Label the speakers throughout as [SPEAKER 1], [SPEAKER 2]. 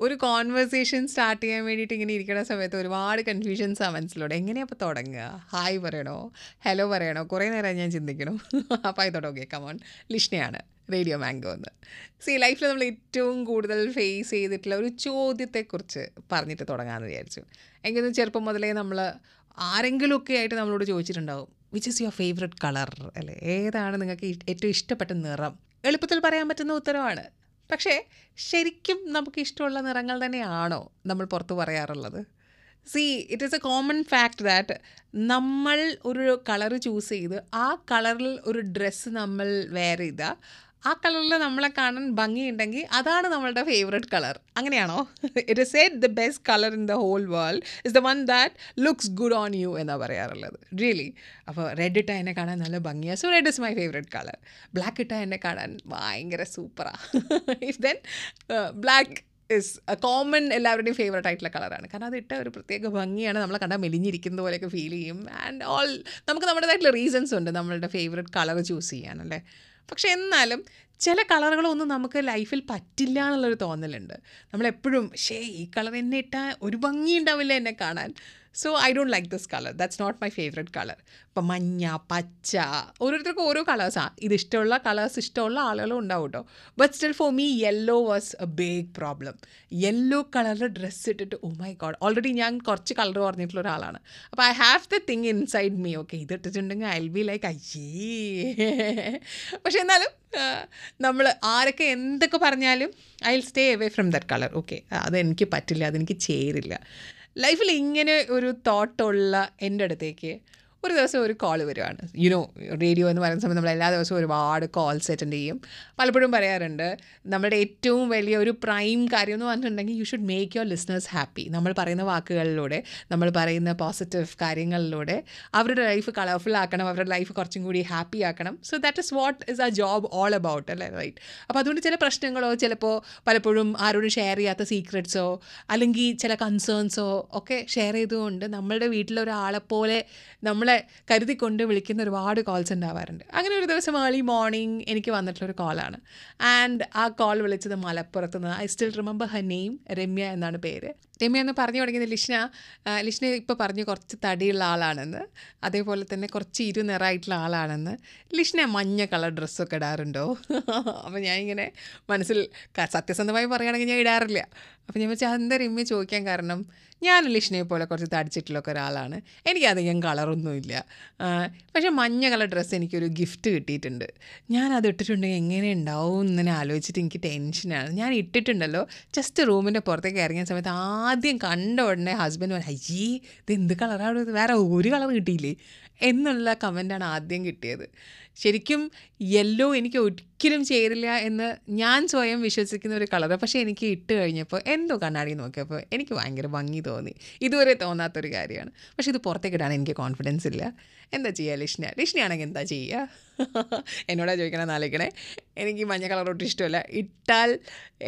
[SPEAKER 1] ഒരു conversation start ചെയ്യാൻ വേണ്ടിയിട്ട് ഇങ്ങനെ ഇരിക്കുന്ന സമയത്ത് ഒരുപാട് കൺഫ്യൂഷൻസ് ആ മനസ്സിലൂടെ എങ്ങനെയാണ് അപ്പോൾ തുടങ്ങുക? ഹായ് പറയണോ? ഹലോ പറയണോ? കുറേ നേരം ഞാൻ ചിന്തിക്കണം. അപ്പോൾ ആയിത്തോട്ടെ ഓക്കെ കമോൺ ലിഷ്ണയാണ് റേഡിയോ മാംഗോ എന്ന്. സി ലൈഫിൽ നമ്മൾ ഏറ്റവും കൂടുതൽ ഫേസ് ചെയ്തിട്ടുള്ള ഒരു ചോദ്യത്തെക്കുറിച്ച് പറഞ്ഞിട്ട് തുടങ്ങാമെന്ന് വിചാരിച്ചു. എങ്കിലും ചെറുപ്പം മുതലേ നമ്മൾ ആരെങ്കിലുമൊക്കെ ആയിട്ട് നമ്മളോട് ചോദിച്ചിട്ടുണ്ടാവും which is your favourite colour അല്ലേ? ഏതാണ് നിങ്ങൾക്ക് ഏറ്റവും ഇഷ്ടപ്പെട്ട നിറം? എളുപ്പത്തിൽ പറയാൻ പറ്റുന്ന ഉത്തരവാണ്. പക്ഷേ ശരിക്കും നമുക്ക് ഇഷ്ടമുള്ള നിറങ്ങൾ തന്നെയാണോ നമ്മൾ പുറത്ത് പറയാറുള്ളത്? See it is a common fact that നമ്മൾ ഒരു കളർ ചൂസ് ചെയ്ത് ആ കളറിൽ ഒരു ഡ്രസ്സ് നമ്മൾ വെയർ ചെയ്താൽ ആ കളറിൽ നമ്മളെ കാണാൻ ഭംഗിയുണ്ടെങ്കിൽ അതാണ് നമ്മളുടെ ഫേവറേറ്റ് കളർ. അങ്ങനെയാണോ? It is at the best colour in the whole world is the one that looks good on you എന്നാണ് പറയാറുള്ളത്. റിയലി അപ്പോൾ റെഡ് ഇട്ടാൽ എന്നെ കാണാൻ നല്ല ഭംഗിയാണ് so red is my favourite colour black ഇട്ടാൽ എന്നെ കാണാൻ ഭയങ്കര സൂപ്പറാണ് if then black is common എല്ലാവരുടെയും ഫേവറേറ്റ് ആയിട്ടുള്ള കളറാണ് കാരണം അതിട്ട ഒരു പ്രത്യേക ഭംഗിയാണ്. നമ്മളെ കണ്ടാൽ മെലിഞ്ഞിരിക്കുന്ന പോലെയൊക്കെ ഫീൽ ചെയ്യും. ആൻഡ് ഓൾ നമുക്ക് നമ്മുടേതായിട്ടുള്ള റീസൺസ് ഉണ്ട് നമ്മളുടെ ഫേവറേറ്റ് കളർ ചൂസ് ചെയ്യാനല്ലേ പക്ഷെ എന്നാലും ചില കളറുകളൊന്നും നമുക്ക് ലൈഫിൽ പറ്റില്ല എന്നുള്ളൊരു തോന്നലുണ്ട്. നമ്മളെപ്പോഴും ഷേ ഈ കളർ എന്നെ ഇട്ടാൽ ഒരു ഭംഗിയുണ്ടാവില്ല എന്നെ കാണാൻ. So I don't like this colour that's not my favourite colour ഇപ്പം മഞ്ഞ പച്ച ഓരോരുത്തർക്കും ഓരോ കളേഴ്സാണ് ഇത് ഇഷ്ടമുള്ള കളേഴ്സ് ഇഷ്ടമുള്ള ആളുകളും ഉണ്ടാവും കേട്ടോ but still for me yellow was a big problem yellow കളറിൽ ഡ്രസ്സ് ഇട്ടിട്ട് ഓ മൈ ഗോഡ് ഓൾറെഡി ഞാൻ കുറച്ച് കളർ പറഞ്ഞിട്ടുള്ള ഒരാളാണ്. അപ്പോൾ I have the thing inside me okay ഇത് ഇട്ടിട്ടുണ്ടെങ്കിൽ ഐ ബി ലൈക്ക് അയ്യേ. പക്ഷേ എന്നാലും നമ്മൾ ആരൊക്കെ എന്തൊക്കെ പറഞ്ഞാലും I will stay away from that colour okay അതെനിക്ക് പറ്റില്ല അതെനിക്ക് ചേരില്ല. ലൈഫിൽ ഇങ്ങനെ ഒരു തോട്ടുള്ള എന്റെ അടുത്തേക്ക് ഒരു ദിവസം ഒരു കോൾ വരുവാണ്. യുനോ റേഡിയോ എന്ന് പറയുന്ന സമയത്ത് നമ്മൾ എല്ലാ ദിവസവും ഒരുപാട് കോൾസ് അറ്റൻഡ് ചെയ്യും. പലപ്പോഴും പറയാറുണ്ട് നമ്മുടെ ഏറ്റവും വലിയ ഒരു പ്രൈം കാര്യം എന്ന് പറഞ്ഞിട്ടുണ്ടെങ്കിൽ you should make your listeners happy നമ്മൾ പറയുന്ന വാക്കുകളിലൂടെ നമ്മൾ പറയുന്ന പോസിറ്റീവ് കാര്യങ്ങളിലൂടെ അവരുടെ ലൈഫ് കളർഫുൾ ആക്കണം അവരുടെ ലൈഫ് കുറച്ചും കൂടി ഹാപ്പി ആക്കണം. So that is what is a job all about അല്ലേ? റൈറ്റ് അപ്പോൾ അതുകൊണ്ട് ചില പ്രശ്നങ്ങളോ ചിലപ്പോൾ പലപ്പോഴും ആരോടും ഷെയർ ചെയ്യാത്ത സീക്രട്സോ അല്ലെങ്കിൽ ചില കൺസേൺസോ ഒക്കെ ഷെയർ ചെയ്തുകൊണ്ട് നമ്മളുടെ വീട്ടിലൊരാളെ പോലെ നമ്മളെ കരുതിക്കൊണ്ട് വിളിക്കുന്ന ഒരുപാട് കോൾസ് ഉണ്ടാവാറുണ്ട്. അങ്ങനെ ഒരു ദിവസം ഏർലി മോർണിംഗ് എനിക്ക് വന്നിട്ടുള്ളൊരു കോളാണ് ആൻഡ് ആ കോൾ വിളിച്ചത് മലപ്പുറത്ത് നിന്ന് I still remember her name Ramya എന്നാണ് പേര്. രമ്യ എന്ന് പറഞ്ഞു തുടങ്ങിയത് ലിഷ്ന ആ, ലിഷ്ന ഇപ്പോൾ പറഞ്ഞു കുറച്ച് തടിയുള്ള ആളാണെന്ന് അതേപോലെ തന്നെ കുറച്ച് ഇരുനിറായിട്ടുള്ള ആളാണെന്ന്. ലിഷ്ന മഞ്ഞ കളർ ഡ്രസ്സൊക്കെ ഇടാറുണ്ടോ? അപ്പോൾ ഞാനിങ്ങനെ മനസ്സിൽ സത്യസന്ധമായി പറയുകയാണെങ്കിൽ ഞാൻ ഇടാറില്ല. അപ്പോൾ ഞാൻ വെച്ചാൽ എന്താ രമ്യ ചോദിക്കാൻ കാരണം? ഞാൻ ലിഷ്ണയെ പോലെ കുറച്ച് തടിച്ചിട്ടുള്ളൊക്കെ ഒരാളാണ്. എനിക്കധികം കളറൊന്നുമില്ല പക്ഷേ മഞ്ഞ കളർ ഡ്രസ്സ് എനിക്കൊരു ഗിഫ്റ്റ് കിട്ടിയിട്ടുണ്ട്. ഞാൻ അത് ഇട്ടിട്ടുണ്ടെങ്കിൽ എങ്ങനെ ഉണ്ടാവും എന്നെ ആലോചിച്ചിട്ട് എനിക്ക് ടെൻഷനാണ് ഞാൻ ഇട്ടിട്ടുണ്ടല്ലോ. ജസ്റ്റ് റൂമിന്റെ പുറത്തേക്ക് ഇറങ്ങിയ സമയത്ത് ആദ്യം കണ്ട ഉടനെ ഹസ്ബൻഡ് പറഞ്ഞു അയ്യേ ഇത് എന്ത് കളറാണ് വേറെ ഒരു കളർ കിട്ടിയില്ലേ? എന്നുള്ള കമന്റാണ് ആദ്യം കിട്ടിയത്. ശരിക്കും യെല്ലോ എനിക്ക് ഒരിക്കലും ചേരില്ല എന്ന് ഞാൻ സ്വയം വിശ്വസിക്കുന്ന ഒരു കളർ പക്ഷേ എനിക്ക് ഇട്ട് കഴിഞ്ഞപ്പോൾ എന്തോ കണ്ണാടി നോക്കിയപ്പോൾ എനിക്ക് ഭയങ്കര ഭംഗി തോന്നി. ഇതുവരെ തോന്നാത്തൊരു കാര്യമാണ്. പക്ഷേ ഇത് പുറത്തേക്ക് ഇടാൻ എനിക്ക് കോൺഫിഡൻസ് ഇല്ല. എന്താ ചെയ്യുക ലിഷ്ണ ലിഷ്ണയാണെങ്കിൽ എന്താ ചെയ്യുക എന്നോടാ ചോദിക്കണമെന്ന് ആലോചിക്കണേ എനിക്ക് മഞ്ഞ കളർ ഒട്ടും ഇഷ്ടമല്ല. ഇട്ടാൽ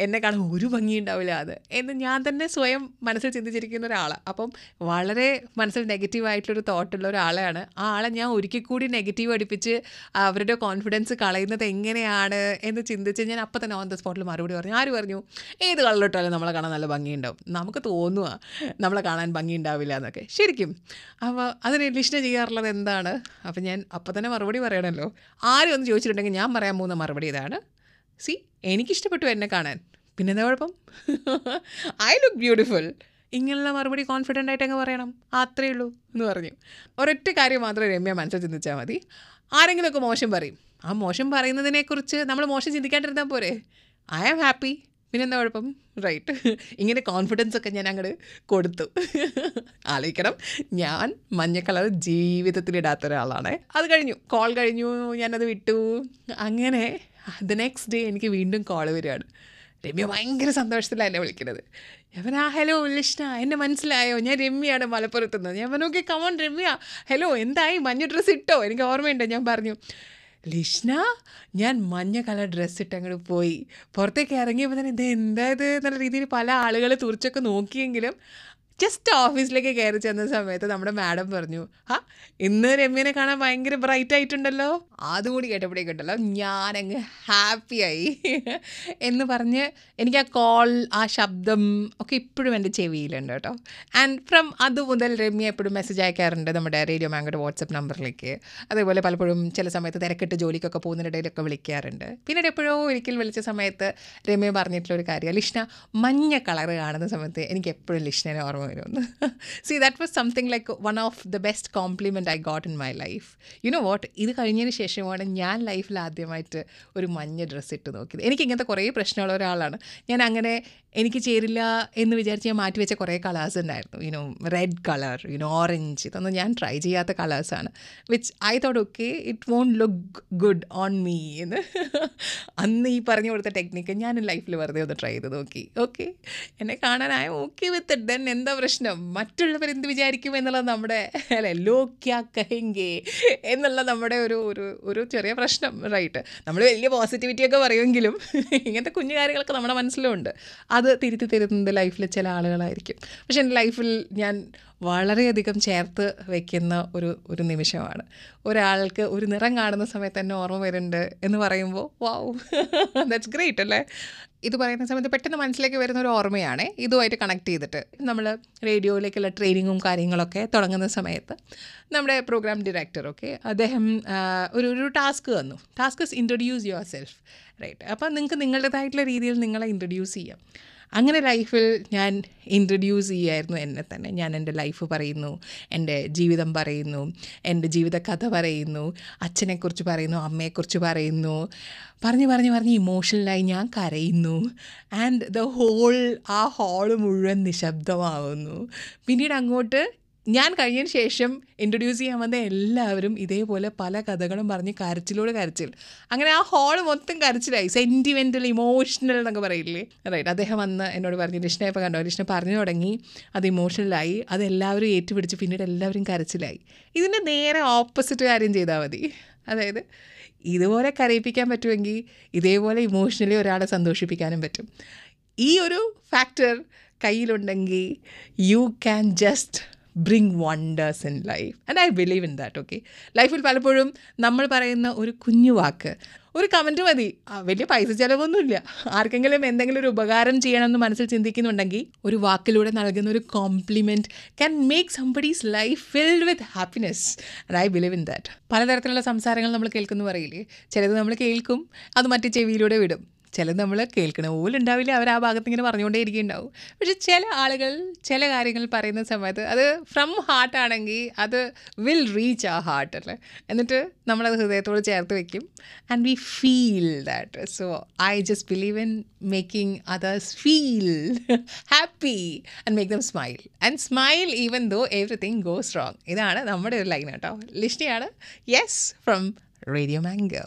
[SPEAKER 1] എന്നെ കാണാൻ ഒരു ഭംഗി ഉണ്ടാവില്ല അത്. എന്ന് ഞാൻ തന്നെ സ്വയം മനസ്സിൽ ചിന്തിച്ചിരിക്കുന്ന ഒരാളാണ് അപ്പം വളരെ മനസ്സിൽ നെഗറ്റീവായിട്ടുള്ളൊരു തോട്ടുള്ള ഒരാളാണ് ആ ആളെ ഞാൻ ഒരിക്കൽ കൂടി നെഗറ്റീവ് അടിപ്പിച്ച് അവരുടെ കോൺഫിഡൻസ് കളയുന്നത് എങ്ങനെയാണ് എന്ന് ചിന്തിച്ച് ഞാൻ അപ്പം തന്നെ ഓൺ ദ സ്പോട്ടിൽ മറുപടി പറഞ്ഞു. ആര് പറഞ്ഞു? ഏത് കളറിട്ടാലും നമ്മളെ കാണാൻ നല്ല ഭംഗിയുണ്ടാവും. നമുക്ക് തോന്നുക നമ്മളെ കാണാൻ ഭംഗി ഉണ്ടാവില്ല എന്നൊക്കെ. ശരിക്കും. അപ്പോൾ അതിന് ലിഷ്ണ ചെയ്യാറുള്ളത് എന്താണ്? അപ്പം ഞാൻ അപ്പം തന്നെ മറുപടി പറയണമല്ലോ ആരും ഒന്ന് ചോദിച്ചിട്ടുണ്ടെങ്കിൽ ഞാൻ പറയാൻ പോകുന്ന മറുപടി ഇതാണ്. സി എനിക്കിഷ്ടപ്പെട്ടു എന്നെ കാണാൻ. പിന്നെന്താ കുഴപ്പം? ഐ ലുക്ക് ബ്യൂട്ടിഫുൾ ഇങ്ങനെയുള്ള മറുപടി കോൺഫിഡന്റ് ആയിട്ട് അങ്ങ് പറയണം. അത്രയേ ഉള്ളൂ എന്ന് പറഞ്ഞു. ഒരൊറ്റ കാര്യം മാത്രമേ രമ്യ മനസ്സിൽ ചിന്തിച്ചാൽ മതി. ആരെങ്കിലുമൊക്കെ മോശം പറയും. ആ മോശം പറയുന്നതിനെക്കുറിച്ച് നമ്മൾ മോശം ചിന്തിക്കാണ്ടിരുന്നാൽ പോരെ. ഐ ആം ഹാപ്പി പിന്നെന്താ കുഴപ്പം? റൈറ്റ് ഇങ്ങനെ കോൺഫിഡൻസ് ഒക്കെ ഞാൻ അങ്ങോട്ട് കൊടുത്തു. ആലോചിക്കണം. ഞാൻ മഞ്ഞ കളർ ജീവിതത്തിൽ ഇടാത്ത ഒരാളാണ്. അത് കഴിഞ്ഞു. കോൾ കഴിഞ്ഞു. ഞാനത് വിട്ടു. അങ്ങനെ ദ നെക്സ്റ്റ് ഡേ എനിക്ക് വീണ്ടും കോൾ വരികയാണ്. രമ്യ ഭയങ്കര സന്തോഷത്തിലാണ് എന്നെ വിളിക്കുന്നത്. ഞാൻ ആ ഹലോ ഉല്ലിഷ്ണ എന്നെ മനസ്സിലായോ? ഞാൻ രമ്യയാണ് മലപ്പുറത്ത് നിന്ന് ഞാൻ ഓക്കെ കമോൺ രമ്യ. ഹലോ എന്തായി? മഞ്ഞ ഡ്രസ്സ് ഇട്ടോ? എനിക്ക് ഓർമ്മയുണ്ട്. ഞാൻ പറഞ്ഞു ലിഷ്ണ ഞാൻ മഞ്ഞ കളർ ഡ്രസ്സ് ഇട്ട് അങ്ങോട്ട് പോയി. പുറത്തേക്ക് ഇറങ്ങിയപ്പോൾ തന്നെ ഇത് എന്താ ഇത്? എന്നുള്ള രീതിയിൽ പല ആളുകൾ തുറിച്ചൊക്കെ നോക്കിയെങ്കിലും ജസ്റ്റ് ഓഫീസിലേക്ക് കയറി ചെന്ന സമയത്ത് നമ്മുടെ മാഡം പറഞ്ഞു ആ ഇന്ന് രമ്യനെ കാണാൻ ഭയങ്കര ബ്രൈറ്റ് ആയിട്ടുണ്ടല്ലോ. അതുകൂടി കേട്ടപ്പോഴേക്കുണ്ടല്ലോ ഞാനങ്ങ് ഹാപ്പിയായി എന്ന് പറഞ്ഞ് എനിക്ക് ആ കോൾ ആ ശബ്ദം ഒക്കെ ഇപ്പോഴും എന്റെ ചെവിയിലുണ്ട് കേട്ടോ. ആൻഡ് ഫ്രം അത് മുതൽ രമ്യ എപ്പോഴും മെസ്സേജ് അയക്കാറുണ്ട് നമ്മുടെ റേഡിയോ മാങ്കയുടെ വാട്സപ്പ് നമ്പറിലേക്ക് അതേപോലെ പലപ്പോഴും ചില സമയത്ത് തിരക്കിട്ട് ജോലിക്കൊക്കെ പോകുന്നതിനിടയിലൊക്കെ വിളിക്കാറുണ്ട്. പിന്നീട് എപ്പോഴോ ഒരിക്കൽ വിളിച്ച സമയത്ത് രമ്യ പറഞ്ഞിട്ടുള്ള ഒരു കാര്യം ലിഷ്ണ മഞ്ഞ കളർ കാണുന്ന സമയത്ത് എനിക്ക് എപ്പോഴും ലിഷ്ണനെ ഓർമ്മ വരുമെന്ന് see that was something like one of the best compliment I got in my life you know what ഇത് കഴിഞ്ഞതിന് ശേഷമാണ് ഞാൻ ലൈഫിൽ ആദ്യമായിട്ട് ഒരു മഞ്ഞ ഡ്രസ്സ് ഇട്ട് നോക്കിയത്. എനിക്ക് ഇങ്ങനത്തെ കുറേ പ്രശ്നമുള്ള ഒരാളാണ്. ഞാൻ അങ്ങനെ എനിക്ക് ചേരില്ല എന്ന് വിചാരിച്ച് ഞാൻ മാറ്റിവെച്ച കുറേ കളേഴ്സ് ഉണ്ടായിരുന്നു. You know red colour you know orange ഇതൊന്നും ഞാൻ ട്രൈ ചെയ്യാത്ത കളേഴ്സാണ് which I thought okay it won't look good on me എന്ന്. അന്ന് ഈ പറഞ്ഞു കൊടുത്ത ടെക്നിക്ക് ഞാൻ ലൈഫിൽ വെറുതെ ഒന്ന് ട്രൈ ചെയ്ത് നോക്കി ഓക്കെ എന്നെ കാണാനായ ഓക്കെ വിത്ത് ഇറ്റ് ദെൻ എന്താ പ്രശ്നം? മറ്റുള്ളവർ എന്ത് വിചാരിക്കും എന്നുള്ളത് നമ്മുടെ അല്ലെ കഹെങ്കെ എന്നുള്ള നമ്മുടെ ഒരു ഒരു ഒരു ചെറിയ പ്രശ്നം റൈറ്റ് നമ്മൾ വലിയ പോസിറ്റിവിറ്റിയൊക്കെ പറയുമെങ്കിലും ഇങ്ങനത്തെ കുഞ്ഞു കാര്യങ്ങളൊക്കെ നമ്മുടെ മനസ്സിലുണ്ട് അത് തിരുത്തി തരുന്നത് ലൈഫിൽ ചില ആളുകളായിരിക്കും. പക്ഷെ എന്റെ ലൈഫിൽ ഞാൻ വളരെയധികം ചേർത്ത് വെക്കുന്ന ഒരു ഒരു നിമിഷമാണ്. ഒരാൾക്ക് ഒരു നിറം കാണുന്ന സമയത്ത് തന്നെ ഓർമ്മ വരുന്നുണ്ട് എന്ന് പറയുമ്പോൾ വാവ് ദാറ്റ്സ് ഗ്രേറ്റ് അല്ലേ? ഇത് പറയുന്ന സമയത്ത് പെട്ടെന്ന് മനസ്സിലേക്ക് വരുന്ന ഒരു ഓർമ്മയാണ്. ഇതുമായിട്ട് കണക്ട് ചെയ്തിട്ട് നമ്മൾ റേഡിയോയിലേക്കുള്ള ട്രെയിനിങ്ങും കാര്യങ്ങളൊക്കെ തുടങ്ങുന്ന സമയത്ത് നമ്മുടെ പ്രോഗ്രാം ഡയറക്ടർ ഓക്കെ അദ്ദേഹം ഒരു ഒരു ടാസ്ക് തന്നു. Task is introduce yourself right അപ്പോൾ നിങ്ങൾക്ക് നിങ്ങളുടേതായിട്ടുള്ള രീതിയിൽ നിങ്ങളെ ഇൻട്രൊഡ്യൂസ് ചെയ്യാം. അങ്ങനെ ലൈഫിൽ ഞാൻ ഇൻട്രൊഡ്യൂസ് ചെയ്യായിരുന്നു എന്നെ തന്നെ. ഞാൻ എന്റെ ലൈഫ് പറയുന്നു എന്റെ ജീവിതം പറയുന്നു എന്റെ ജീവിത കഥ പറയുന്നു അച്ഛനെക്കുറിച്ച് പറയുന്നു അമ്മയെക്കുറിച്ച് പറയുന്നു. പറഞ്ഞ് പറഞ്ഞ് പറഞ്ഞ് ഇമോഷണലായി ഞാൻ കരയുന്നു. ആൻഡ് ദ ഹോൾ ആ ഹോൾ മുഴുവൻ നിശബ്ദമാവുന്നു. പിന്നീട് അങ്ങോട്ട് ഞാൻ കഴിഞ്ഞതിന് ശേഷം ഇൻട്രൊഡ്യൂസ് ചെയ്യാൻ വന്ന എല്ലാവരും ഇതേപോലെ പല കഥകളും പറഞ്ഞ് കരച്ചിലോട് കരച്ചിൽ. അങ്ങനെ ആ ഹോൾ മൊത്തം കരച്ചിലായി. സെന്റിമെന്റൽ ഇമോഷണൽ എന്നൊക്കെ പറയില്ലേ? റൈറ്റ് അദ്ദേഹം വന്ന് എന്നോട് പറഞ്ഞു ലിഷ്ണ ഇപ്പോൾ കണ്ടോ? ലിഷ്ണ പറഞ്ഞു തുടങ്ങി. അത് ഇമോഷണലായി അത് എല്ലാവരും ഏറ്റുപിടിച്ച് പിന്നീട് എല്ലാവരും കരച്ചിലായി. ഇതിന്റെ നേരെ ഓപ്പോസിറ്റ് കാര്യം ചെയ്താൽ മതി. അതായത് ഇതുപോലെ കരയിപ്പിക്കാൻ പറ്റുമെങ്കിൽ ഇതേപോലെ ഇമോഷണലി ഒരാളെ സന്തോഷിപ്പിക്കാനും പറ്റും. ഈ ഒരു ഫാക്ടർ കയ്യിലുണ്ടെങ്കിൽ you can just bring wonders in life and I believe in that okay ലൈഫിൽ പലപ്പോഴും നമ്മൾ പറയുന്ന ഒരു കുഞ്ഞു വാക്ക് ഒരു കമന്റ് മതി. വലിയ പൈസ ചിലവൊന്നുമില്ല. ആർക്കെങ്കിലും എന്തെങ്കിലും ഒരു ഉപകാരം ചെയ്യണമെന്ന് മനസ്സിൽ ചിന്തിക്കുന്നുണ്ടെങ്കിൽ ഒരു വാക്കിലൂടെ നൽകുന്ന ഒരു compliment can make somebody's life filled with happiness and I believe in that പലതരത്തിലുള്ള സംസാരങ്ങൾ നമ്മൾ കേൾക്കുന്നു പറയില്ലേ? ചിലത് നമ്മൾ കേൾക്കും അത് മറ്റു ചെവിയിലൂടെ വിടും. ചിലത് നമ്മൾ കേൾക്കണ പോലും ഉണ്ടാവില്ല അവർ ആ ഭാഗത്ത് ഇങ്ങനെ പറഞ്ഞുകൊണ്ടേ ഇരിക്കുന്നുണ്ടാവും പക്ഷെ ചില ആളുകൾ ചില കാര്യങ്ങൾ പറയുന്ന സമയത്ത് അത് ഫ്രം ഹാർട്ട് ആണെങ്കിൽ അത് വിൽ റീച്ച് ആ ഹാർട്ട് അല്ലേ? എന്നിട്ട് നമ്മളത് ഹൃദയത്തോട് ചേർത്ത് വെക്കും. And we feel that so I just believe in making others feel happy and make them smile and smile even though everything goes wrong ഇതാണ് നമ്മുടെ ഒരു ലൈൻ കേട്ടോ. ലിഷ്ണിയാണ് യെസ് ഫ്രം റേഡിയോ മാംഗോ